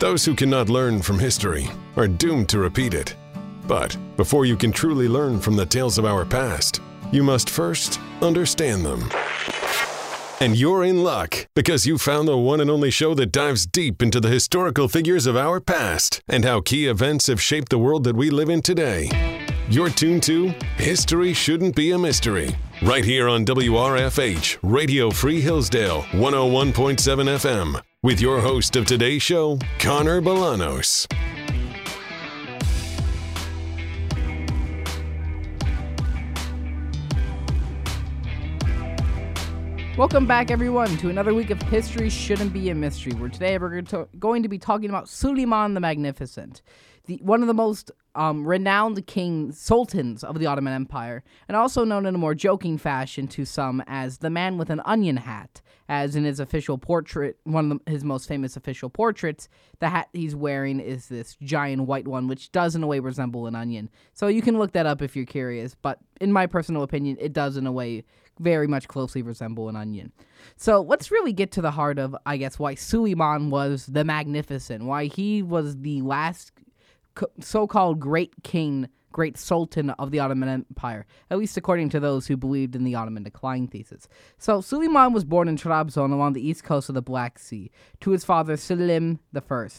Those who cannot learn from history are doomed to repeat it. But before you can truly learn from the tales of our past, you must first understand them. And you're in luck because you found the one and only show that dives deep into the historical figures of our past and how key events have shaped the world that we live in today. You're tuned to History Shouldn't Be a Mystery, right here on WRFH, Radio Free Hillsdale, 101.7 FM, with your host of today's show, Connor Bolanos. Welcome back, everyone, to another week of History Shouldn't Be a Mystery, where today we're going to be talking about Suleiman the Magnificent, the, one of the most um, renowned king sultans of the Ottoman Empire, and also known in a more joking fashion to some as the man with an onion hat, as in his official portrait, one of the, his most famous official portraits, the hat he's wearing is this giant white one, which does in a way resemble an onion. So you can look that up if you're curious, but in my personal opinion, it does in a way very much closely resemble an onion. So let's really get to the heart of, I guess, why Suleiman was the Magnificent, why he was the last so called great king, great sultan of the Ottoman Empire, at least according to those who believed in the Ottoman decline thesis. So Suleiman was born in Trabzon along the east coast of the Black Sea to his father Selim I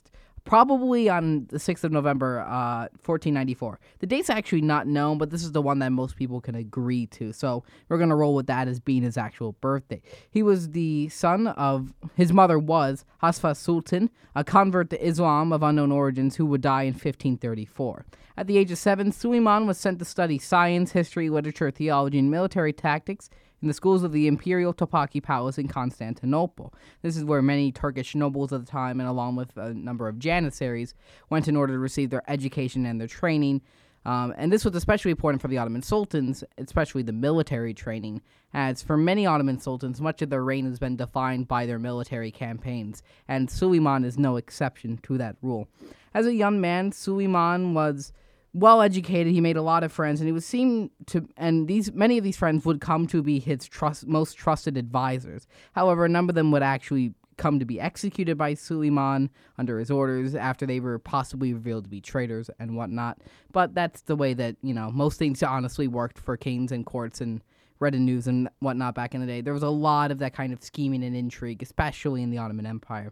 probably on the 6th of November, uh, 1494. The date's actually not known, but this is the one that most people can agree to. So we're going to roll with that as being his actual birthday. He was the son of, his mother was Hafsa Sultan, a convert to Islam of unknown origins who would die in 1534. At the age of seven, Suleiman was sent to study science, history, literature, theology, and military tactics in the schools of the Imperial Topkapi Palace in Constantinople. This is where many Turkish nobles at the time, and along with a number of janissaries, went in order to receive their education and their training. Um, and this was especially important for the Ottoman sultans, especially the military training, as for many Ottoman sultans, much of their reign has been defined by their military campaigns, and Suleiman is no exception to that rule. As a young man, Suleiman was well educated. He made a lot of friends, and he was seen to, and these many of these friends would come to be his trust most trusted advisors. However, a number of them would actually come to be executed by Suleiman under his orders after they were possibly revealed to be traitors and whatnot. But that's the way that you know most things honestly worked for kings and courts and retinues and news and whatnot back in the day. There was a lot of that kind of scheming and intrigue, especially in the Ottoman Empire.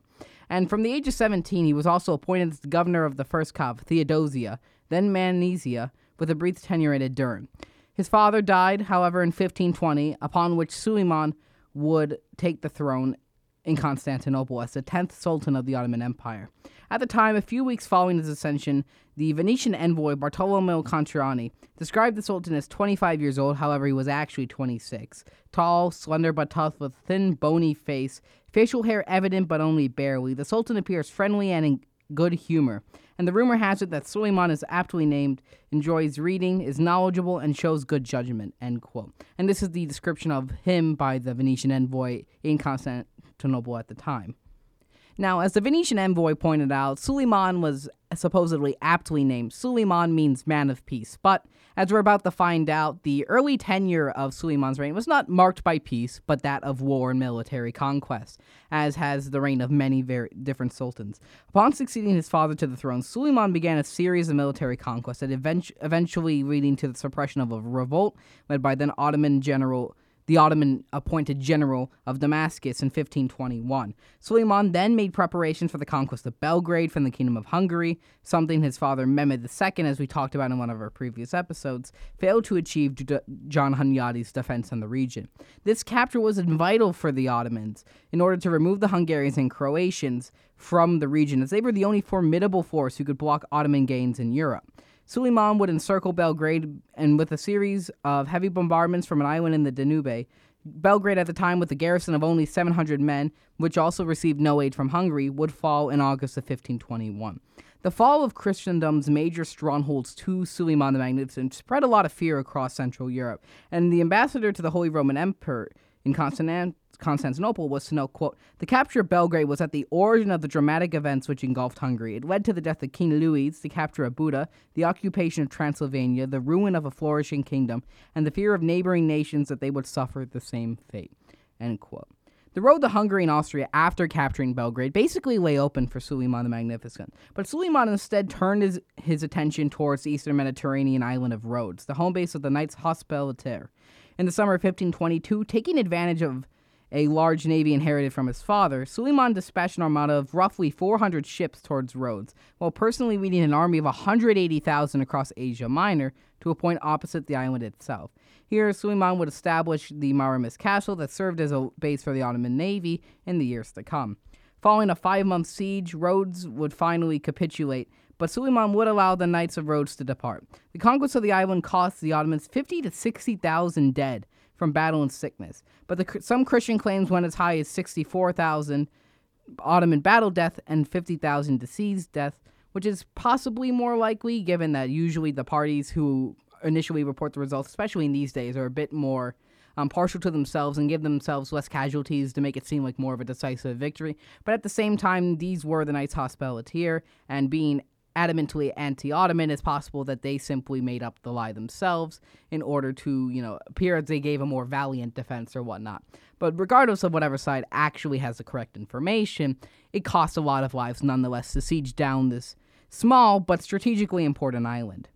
And from the age of 17, he was also appointed as governor of the first Caliph, Theodosia, then Magnesia, with a brief tenure at Edirne. His father died, however, in 1520, upon which Suleiman would take the throne in Constantinople as the 10th Sultan of the Ottoman Empire. At the time, a few weeks following his ascension, the Venetian envoy Bartolomeo Contarini described the Sultan as 25 years old, however, he was actually 26. Tall, slender, but tough, with thin, bony face, facial hair evident but only barely. The Sultan appears friendly and good humor and the rumor has it that Suleiman is aptly named, enjoys reading, is knowledgeable, and shows good judgment. End quote. And this is the description of him by the Venetian envoy in Constantinople at the time. Now, as the Venetian envoy pointed out, Suleiman was supposedly aptly named. Suleiman means man of peace, but as we're about to find out, the early tenure of Suleiman's reign was not marked by peace, but that of war and military conquest, as has the reign of many very different sultans. Upon succeeding his father to the throne, Suleiman began a series of military conquests that eventually leading to the suppression of a revolt led by then Ottoman general the Ottoman appointed general of Damascus in 1521. Suleiman then made preparations for the conquest of Belgrade from the Kingdom of Hungary, something his father Mehmed II, as we talked about in one of our previous episodes, failed to achieve due to John Hunyadi's defense in the region. This capture was vital for the Ottomans in order to remove the Hungarians and Croatians from the region, as they were the only formidable force who could block Ottoman gains in Europe. Suleiman would encircle Belgrade, and with a series of heavy bombardments from an island in the Danube, Belgrade at the time, with a garrison of only 700 men, which also received no aid from Hungary, would fall in August of 1521. The fall of Christendom's major strongholds to Suleiman the Magnificent spread a lot of fear across Central Europe, and the ambassador to the Holy Roman Emperor in Constantinople was to know, quote, the capture of Belgrade was at the origin of the dramatic events which engulfed Hungary. It led to the death of King Louis, the capture of Buda, the occupation of Transylvania, the ruin of a flourishing kingdom, and the fear of neighboring nations that they would suffer the same fate, end quote. The road to Hungary and Austria after capturing Belgrade basically lay open for Suleiman the Magnificent, but Suleiman instead turned his, his attention towards the eastern Mediterranean island of Rhodes, the home base of the Knights Hospitaller. In the summer of 1522, taking advantage of a large navy inherited from his father, Suleiman dispatched an armada of roughly 400 ships towards Rhodes, while personally leading an army of 180,000 across Asia Minor to a point opposite the island itself. Here, Suleiman would establish the Marmaris Castle that served as a base for the Ottoman Navy in the years to come. Following a five month siege, Rhodes would finally capitulate, but Suleiman would allow the Knights of Rhodes to depart. The conquest of the island cost the Ottomans 50 to 60,000 dead from battle and sickness, but the, some Christian claims went as high as 64,000 Ottoman battle death and 50,000 deceased death, which is possibly more likely given that usually the parties who initially report the results, especially in these days, are a bit more um, partial to themselves and give themselves less casualties to make it seem like more of a decisive victory. But at the same time, these were the Knights Hospitaller, and being adamantly anti-Ottoman, it's possible that they simply made up the lie themselves in order to, you know, appear as they gave a more valiant defense or whatnot. But regardless of whatever side actually has the correct information, it costs a lot of lives nonetheless to siege down this small but strategically important island.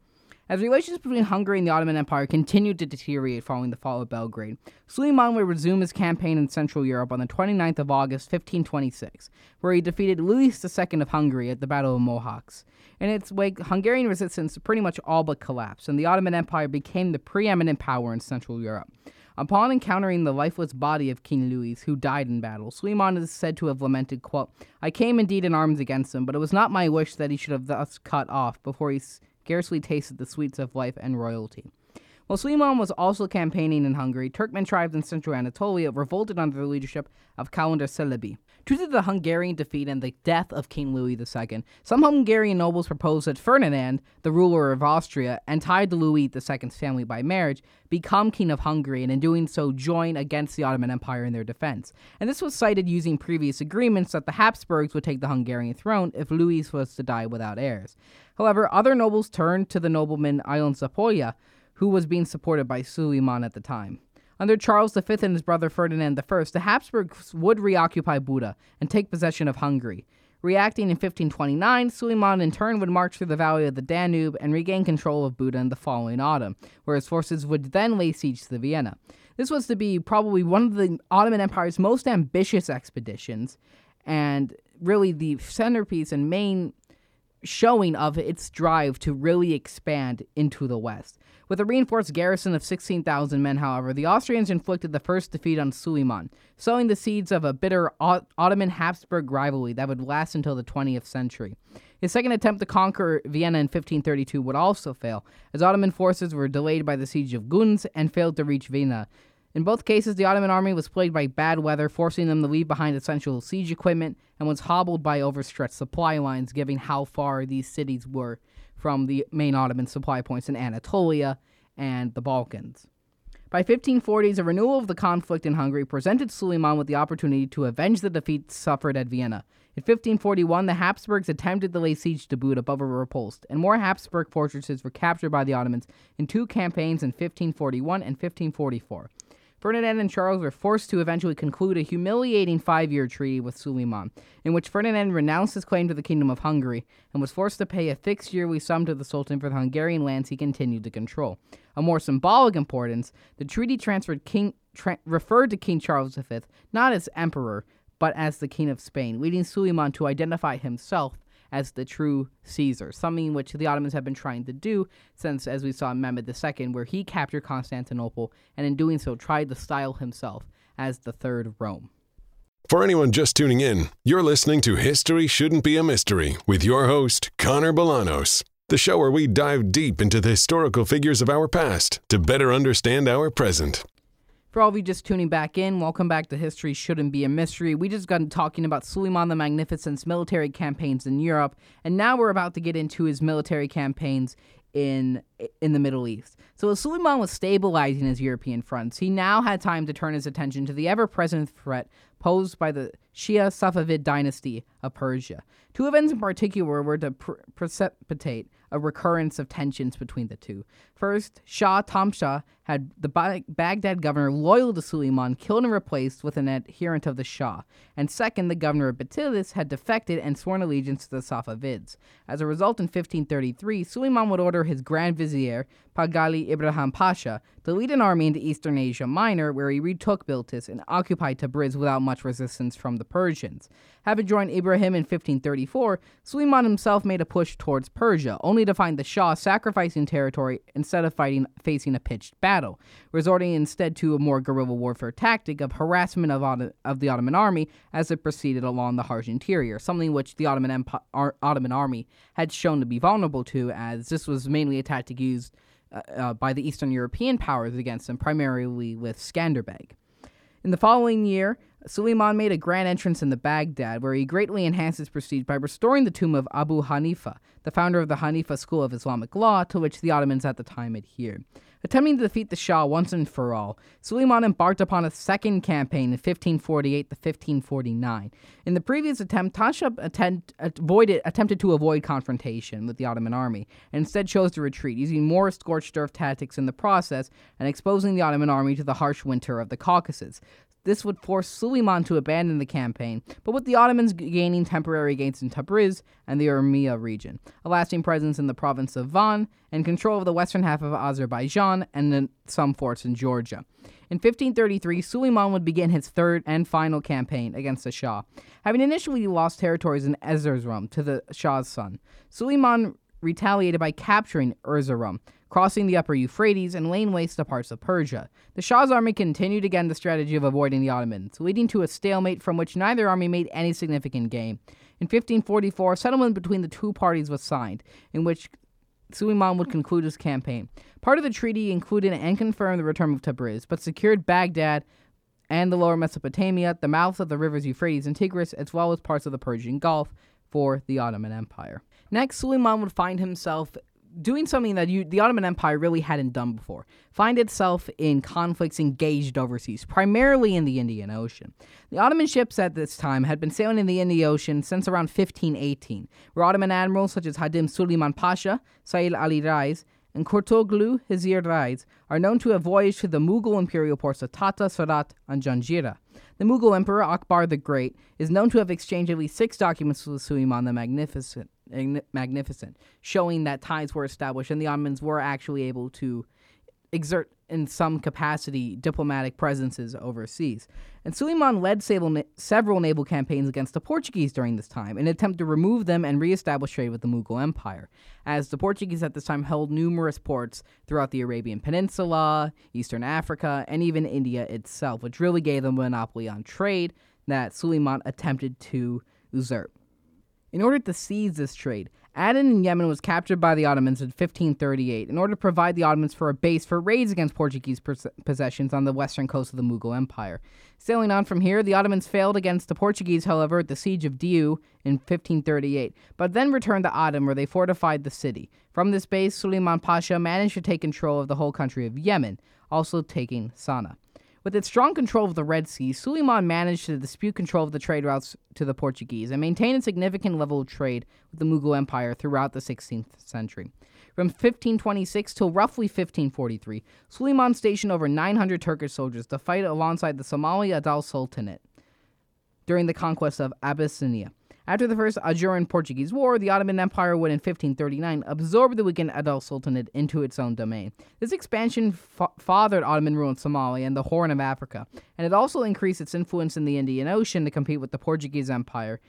As relations between Hungary and the Ottoman Empire continued to deteriorate following the fall of Belgrade, Suleiman would resume his campaign in Central Europe on the 29th of August, 1526, where he defeated Louis II of Hungary at the Battle of Mohacs. In its wake, Hungarian resistance pretty much all but collapsed, and the Ottoman Empire became the preeminent power in Central Europe. Upon encountering the lifeless body of King Louis, who died in battle, Suleiman is said to have lamented, quote, I came indeed in arms against him, but it was not my wish that he should have thus cut off before he scarcely tasted the sweets of life and royalty. While Suleiman was also campaigning in Hungary, Turkmen tribes in central Anatolia revolted under the leadership of Kalender Celebi. Due to the Hungarian defeat and the death of King Louis II, some Hungarian nobles proposed that Ferdinand, the ruler of Austria and tied to Louis II's family by marriage, become king of Hungary and in doing so join against the Ottoman Empire in their defense. And this was cited using previous agreements that the Habsburgs would take the Hungarian throne if Louis was to die without heirs. However, other nobles turned to the nobleman Ion Zápolya, who was being supported by Suleiman at the time. Under Charles V and his brother Ferdinand I, the Habsburgs would reoccupy Buda and take possession of Hungary. Reacting in 1529, Suleiman in turn would march through the valley of the Danube and regain control of Buda in the following autumn, where his forces would then lay siege to Vienna. This was to be probably one of the Ottoman Empire's most ambitious expeditions, and really the centerpiece and main showing of its drive to really expand into the West. With a reinforced garrison of 16,000 men, however, the Austrians inflicted the first defeat on Suleiman, sowing the seeds of a bitter Ottoman Habsburg rivalry that would last until the 20th century. His second attempt to conquer Vienna in 1532 would also fail, as Ottoman forces were delayed by the siege of Gunz and failed to reach Vienna. In both cases, the Ottoman army was plagued by bad weather, forcing them to leave behind essential siege equipment, and was hobbled by overstretched supply lines, given how far these cities were from the main Ottoman supply points in Anatolia and the Balkans. By 1540s, a renewal of the conflict in Hungary presented Suleiman with the opportunity to avenge the defeat suffered at Vienna. In 1541, the Habsburgs attempted to lay siege to Buda but were repulsed, and more Habsburg fortresses were captured by the Ottomans in two campaigns in 1541 and 1544. Ferdinand and Charles were forced to eventually conclude a humiliating five year treaty with Suleiman, in which Ferdinand renounced his claim to the Kingdom of Hungary and was forced to pay a fixed yearly sum to the Sultan for the Hungarian lands he continued to control. Of more symbolic importance, the treaty transferred King, tra- referred to King Charles V not as emperor, but as the King of Spain, leading Suleiman to identify himself as the true Caesar, something which the Ottomans have been trying to do since, as we saw in Mehmed II, where he captured Constantinople and in doing so tried to style himself as the Third Rome. For anyone just tuning in, you're listening to History Shouldn't Be a Mystery with your host, Connor Bolanos, the show where we dive deep into the historical figures of our past to better understand our present. For all of you just tuning back in, welcome back to History Shouldn't Be a Mystery. We just got talking about Suleiman the Magnificent's military campaigns in Europe, and now we're about to get into his military campaigns in in the Middle East. So as Suleiman was stabilizing his European fronts, he now had time to turn his attention to the ever-present threat posed by the Shia Safavid dynasty of Persia. Two events in particular were to pr- precipitate a recurrence of tensions between the two. First, Shah Tahmasp had the ba- Baghdad governor loyal to Suleiman killed and replaced with an adherent of the Shah. And second, the governor of Bitlis had defected and sworn allegiance to the Safavids. As a result, in 1533, Suleiman would order his Grand Vizier, Pargali Ibrahim Pasha, to lead an army into Eastern Asia Minor, where he retook Bitlis and occupied Tabriz without much resistance from the Persians. Having joined Ibrahim in 1534, Suleiman himself made a push towards Persia, only to find the Shah sacrificing territory instead of fighting facing a pitched battle, resorting instead to a more guerrilla warfare tactic of harassment of, of the Ottoman army as it proceeded along the harsh interior, something which the Ottoman, Empire, Ottoman army had shown to be vulnerable to, as this was mainly a tactic used uh, uh, by the Eastern European powers against them, primarily with Skanderbeg. In the following year, Suleiman made a grand entrance in the Baghdad, where he greatly enhanced his prestige by restoring the tomb of Abu Hanifa, the founder of the Hanifa school of Islamic law, to which the Ottomans at the time adhered. Attempting to defeat the Shah once and for all, Suleiman embarked upon a second campaign in 1548 to 1549. In the previous attempt, Tasha attempt, avoided, attempted to avoid confrontation with the Ottoman army, and instead chose to retreat, using more scorched earth tactics in the process and exposing the Ottoman army to the harsh winter of the Caucasus. This would force Suleiman to abandon the campaign, but with the Ottomans gaining temporary gains in Tabriz and the Urmia region, a lasting presence in the province of Van, and control of the western half of Azerbaijan and some forts in Georgia. In 1533, Suleiman would begin his third and final campaign against the Shah. Having initially lost territories in Erzurum to the Shah's son, Suleiman retaliated by capturing Erzurum, crossing the upper Euphrates and laying waste to parts of Persia. The Shah's army continued again the strategy of avoiding the Ottomans, leading to a stalemate from which neither army made any significant gain. In 1544, a settlement between the two parties was signed, in which Suleiman would conclude his campaign. Part of the treaty included and confirmed the return of Tabriz, but secured Baghdad and the lower Mesopotamia, the mouths of the rivers Euphrates and Tigris, as well as parts of the Persian Gulf for the Ottoman Empire. Next, Suleiman would find himself doing something that you, the Ottoman Empire really hadn't done before. Find itself in conflicts engaged overseas, primarily in the Indian Ocean. The Ottoman ships at this time had been sailing in the Indian Ocean since around 1518, where Ottoman admirals such as Hadim Suleiman Pasha, Sail Ali Rais, and Kurtoglu Hizir Rais are known to have voyaged to the Mughal imperial ports of Tata, Surat, and Janjira. The Mughal emperor Akbar the Great is known to have exchanged at least six documents with Suleiman the Magnificent, magnificent, showing that ties were established and the Ottomans were actually able to exert in some capacity diplomatic presences overseas. And Suleiman led several naval campaigns against the Portuguese during this time in an attempt to remove them and reestablish trade with the Mughal Empire, as the Portuguese at this time held numerous ports throughout the Arabian Peninsula, Eastern Africa, and even India itself, which really gave them a monopoly on trade that Suleiman attempted to usurp. In order to seize this trade, Aden in Yemen was captured by the Ottomans in 1538 in order to provide the Ottomans for a base for raids against Portuguese possessions on the western coast of the Mughal Empire. Sailing on from here, the Ottomans failed against the Portuguese, however, at the siege of Diu in 1538, but then returned to Aden where they fortified the city. From this base, Suleiman Pasha managed to take control of the whole country of Yemen, also taking Sana'a. With its strong control of the Red Sea, Suleiman managed to dispute control of the trade routes to the Portuguese and maintain a significant level of trade with the Mughal Empire throughout the 16th century. From 1526 till roughly 1543, Suleiman stationed over 900 Turkish soldiers to fight alongside the Somali Adal Sultanate during the conquest of Abyssinia. After the First Ajuran Portuguese War, the Ottoman Empire would in 1539 absorb the weakened Adal Sultanate into its own domain. This expansion fa- fathered Ottoman rule in Somalia and the Horn of Africa, and it also increased its influence in the Indian Ocean to compete with the Portuguese Empire,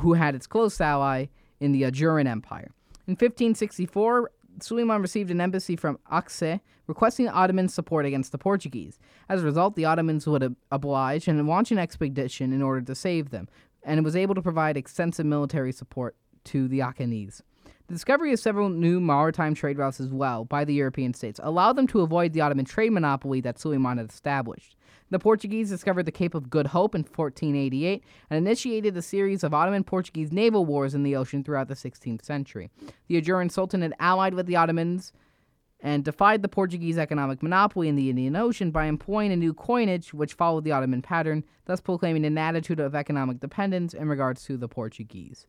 who had its close ally in the Ajuran Empire. In 1564, Suleiman received an embassy from Aceh requesting Ottoman support against the Portuguese. As a result, the Ottomans would oblige and launch an expedition in order to save them, and was able to provide extensive military support to the Achaemenid. The discovery of several new maritime trade routes as well by the European states allowed them to avoid the Ottoman trade monopoly that Suleiman had established. The Portuguese discovered the Cape of Good Hope in 1488 and initiated a series of Ottoman Portuguese naval wars in the ocean throughout the 16th century. The Ajuran Sultan had allied with the Ottomans and defied the Portuguese economic monopoly in the Indian Ocean by employing a new coinage which followed the Ottoman pattern, thus proclaiming an attitude of economic dependence in regards to the Portuguese.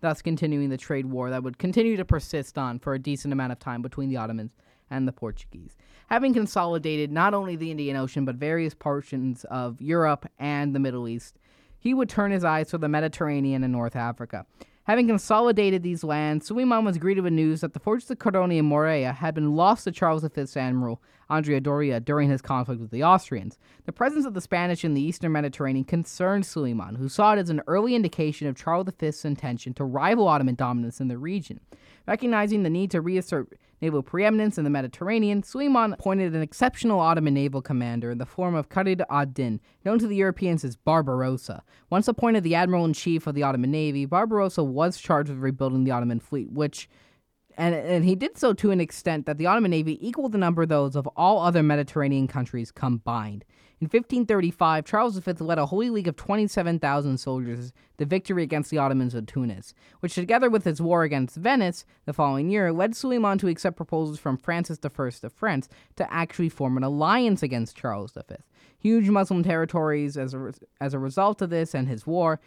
Thus, continuing the trade war that would continue to persist on for a decent amount of time between the Ottomans and the Portuguese. Having consolidated not only the Indian Ocean but various portions of Europe and the Middle East, he would turn his eyes to the Mediterranean and North Africa. Having consolidated these lands, Suleiman was greeted with news that the fortress of Cardona and Morea had been lost to Charles V's admiral, Andrea Doria, during his conflict with the Austrians. The presence of the Spanish in the eastern Mediterranean concerned Suleiman, who saw it as an early indication of Charles V's intention to rival Ottoman dominance in the region. Recognizing the need to reassert naval preeminence in the Mediterranean, Suleiman appointed an exceptional Ottoman naval commander in the form of Khair ad-Din, known to the Europeans as Barbarossa. Once appointed the admiral in chief of the Ottoman navy, Barbarossa was charged with rebuilding the Ottoman fleet, which and, and he did so to an extent that the Ottoman navy equaled the number of those of all other Mediterranean countries combined. In 1535, Charles V led a Holy League of 27,000 soldiers to victory against the Ottomans of Tunis, which, together with his war against Venice the following year, led Suleiman to accept proposals from Francis I of France to actually form an alliance against Charles V. Huge Muslim territories, as a, as a result of this and his war,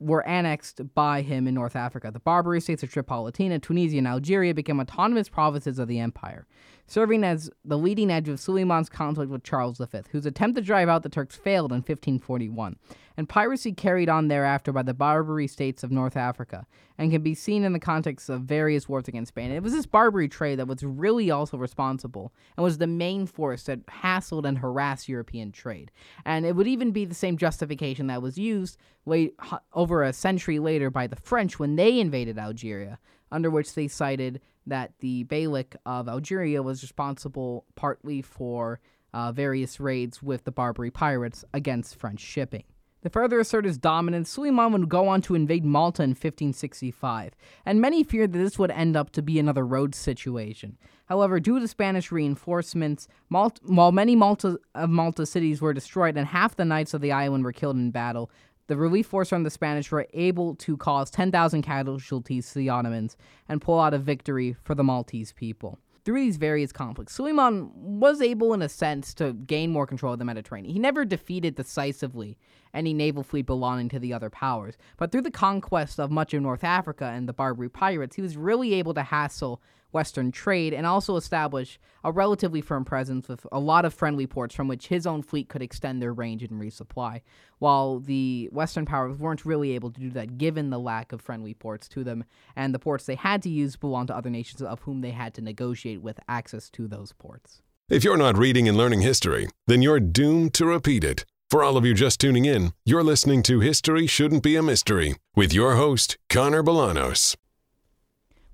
were annexed by him in North Africa. The Barbary states of Tripolitania, Tunisia, and Algeria became autonomous provinces of the empire serving as the leading edge of Suleiman's conflict with Charles V, whose attempt to drive out the Turks failed in 1541, and piracy carried on thereafter by the Barbary states of North Africa, and can be seen in the context of various wars against Spain. It was this Barbary trade that was really also responsible and was the main force that hassled and harassed European trade. And it would even be the same justification that was used over a century later by the French when they invaded Algeria, under which they cited that the Beylik of Algeria was responsible partly for uh, various raids with the Barbary pirates against French shipping. To further assert his dominance, Suleiman would go on to invade Malta in 1565, and many feared that this would end up to be another Rhodes situation. However, due to Spanish reinforcements, Malta, while many Malta of Malta's cities were destroyed and half the knights of the island were killed in battle, the relief force from the Spanish were able to cause 10,000 casualties to the Ottomans and pull out a victory for the Maltese people. Through these various conflicts, Suleiman was able, in a sense, to gain more control of the Mediterranean. He never defeated decisively any naval fleet belonging to the other powers, but through the conquest of much of North Africa and the Barbary pirates, he was really able to hassle Western trade and also establish a relatively firm presence with a lot of friendly ports from which his own fleet could extend their range and resupply, while the Western powers weren't really able to do that given the lack of friendly ports to them, and the ports they had to use belonged to other nations of whom they had to negotiate with access to those ports. If you're not reading and learning history, then you're doomed to repeat it. For all of you just tuning in, you're listening to History Shouldn't Be a Mystery with your host, Connor Bolanos.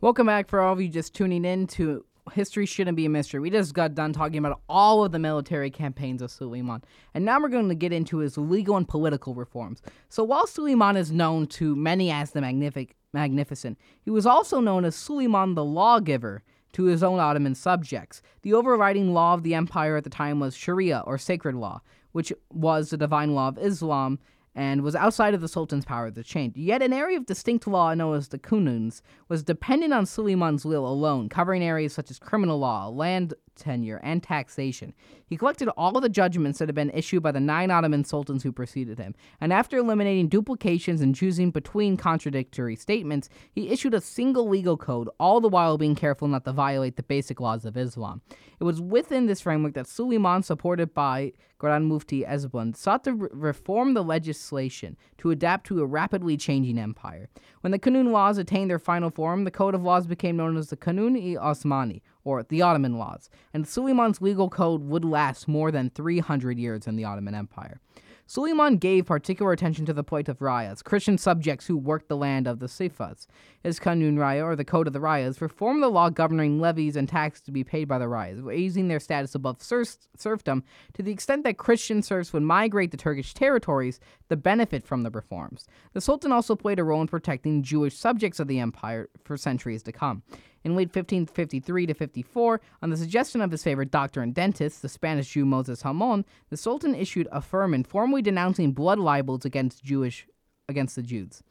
Welcome back for all of you just tuning in to History Shouldn't Be a Mystery. We just got done talking about all of the military campaigns of Suleiman, and now we're going to get into his legal and political reforms. So while Suleiman is known to many as the Magnific- Magnificent, he was also known as Suleiman the Lawgiver to his own Ottoman subjects. The overriding law of the empire at the time was Sharia, or sacred law, which was the divine law of Islam and was outside of the Sultan's power to change. Yet an area of distinct law known as the Kanuns was dependent on Suleiman's will alone, covering areas such as criminal law, land tenure, and taxation. He collected all of the judgments that had been issued by the nine Ottoman sultans who preceded him, and after eliminating duplications and choosing between contradictory statements, he issued a single legal code, all the while being careful not to violate the basic laws of Islam. It was within this framework that Suleiman, supported by Grand Mufti Ebussuud, sought to re- reform the legislation to adapt to a rapidly changing empire. When the Kanun laws attained their final form, the code of laws became known as the Kanun-i Osmani, or the Ottoman laws, and Suleiman's legal code would last more than 300 years in the Ottoman Empire. Suleiman gave particular attention to the plight of Rayas, Christian subjects who worked the land of the Sipahis. His Kanun Raya, or the Code of the Rayas, reformed the law governing levies and taxes to be paid by the Rayas, raising their status above serfdom to the extent that Christian serfs would migrate to Turkish territories to benefit from the reforms. The Sultan also played a role in protecting Jewish subjects of the empire for centuries to come. In late 1553 to 54, on the suggestion of his favorite doctor and dentist, the Spanish Jew Moses Hamon, the Sultan issued a firman formally denouncing blood libels against Jewish against the Jews.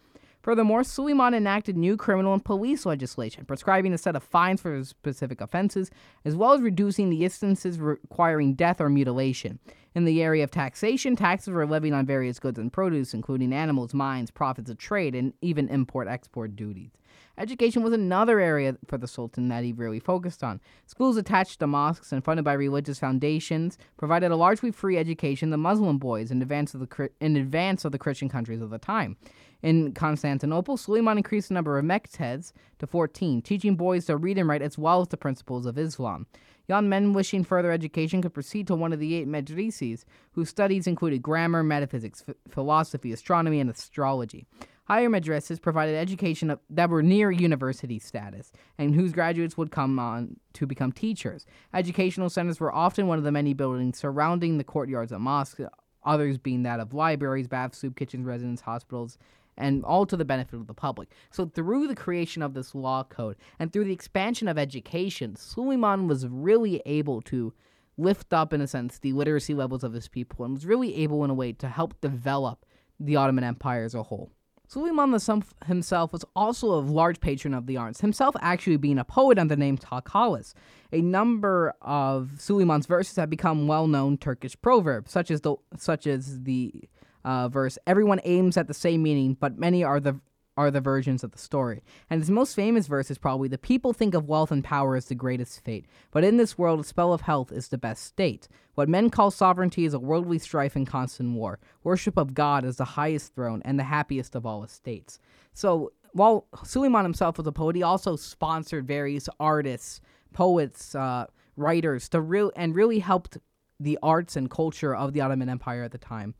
Furthermore, Suleiman enacted new criminal and police legislation, prescribing a set of fines for specific offenses, as well as reducing the instances requiring death or mutilation. In the area of taxation, taxes were levied on various goods and produce, including animals, mines, profits of trade, and even import export duties. Education was another area for the Sultan that he really focused on. Schools attached to mosques and funded by religious foundations provided a largely free education to Muslim boys in advance of the, in advance of the Christian countries of the time. In Constantinople, Suleiman increased the number of mektebs to 14, teaching boys to read and write as well as the principles of Islam. Young men wishing further education could proceed to one of the eight medreses, whose studies included grammar, metaphysics, philosophy, astronomy, and astrology. Higher madrasas provided education that were near university status and whose graduates would come on to become teachers. Educational centers were often one of the many buildings surrounding the courtyards of mosques, others being that of libraries, baths, soup kitchens, residence hospitals, and all to the benefit of the public. So, through the creation of this law code and through the expansion of education, Suleiman was really able to lift up, in a sense, the literacy levels of his people and was really able, in a way, to help develop the Ottoman Empire as a whole. Suleiman himself was also a large patron of the arts, himself actually being a poet under the name Takalis. A number of Suleiman's verses have become well-known Turkish proverbs, such as the such as the uh, verse "Everyone aims at the same meaning, but many are the are the versions of the story. And his most famous verse is probably The people think of wealth and power as the greatest fate, but in this world a spell of health is the best state. What men call sovereignty is a worldly strife and constant war. Worship of God is the highest throne and the happiest of all estates. So while Suleiman himself was a poet, he also sponsored various artists, poets, uh, writers to real and really helped the arts and culture of the Ottoman Empire at the time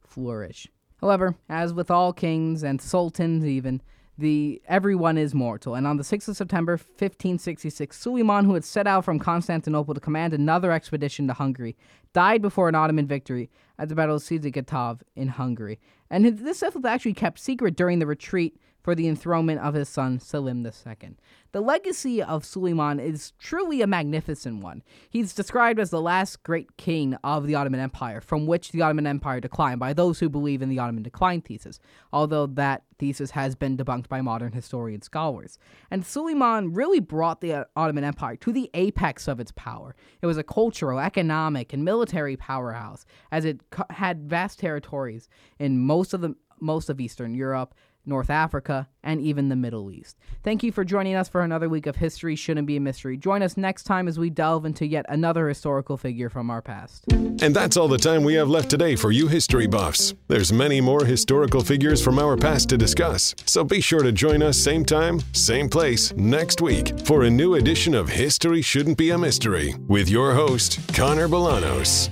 flourish. However, as with all kings and sultans even, the everyone is mortal, and on the 6th of September 1566, Suleiman, who had set out from Constantinople to command another expedition to Hungary, died before an Ottoman victory at the Battle of Szigligeti in Hungary. And this was actually kept secret during the retreat for the enthronement of his son Selim II. The legacy of Suleiman is truly a magnificent one. He's described as the last great king of the Ottoman Empire, from which the Ottoman Empire declined by those who believe in the Ottoman decline thesis, although that thesis has been debunked by modern historian scholars. And Suleiman really brought the Ottoman Empire to the apex of its power. It was a cultural, economic, and military powerhouse, as it had vast territories in most of the most of Eastern Europe, North Africa, and even the Middle East. Thank you for joining us for another week of History Shouldn't Be a Mystery. Join us next time as we delve into yet another historical figure from our past. And that's all the time we have left today for you history buffs. There's many more historical figures from our past to discuss, so be sure to join us same time, same place next week for a new edition of History Shouldn't Be a Mystery with your host, Connor Bolanos.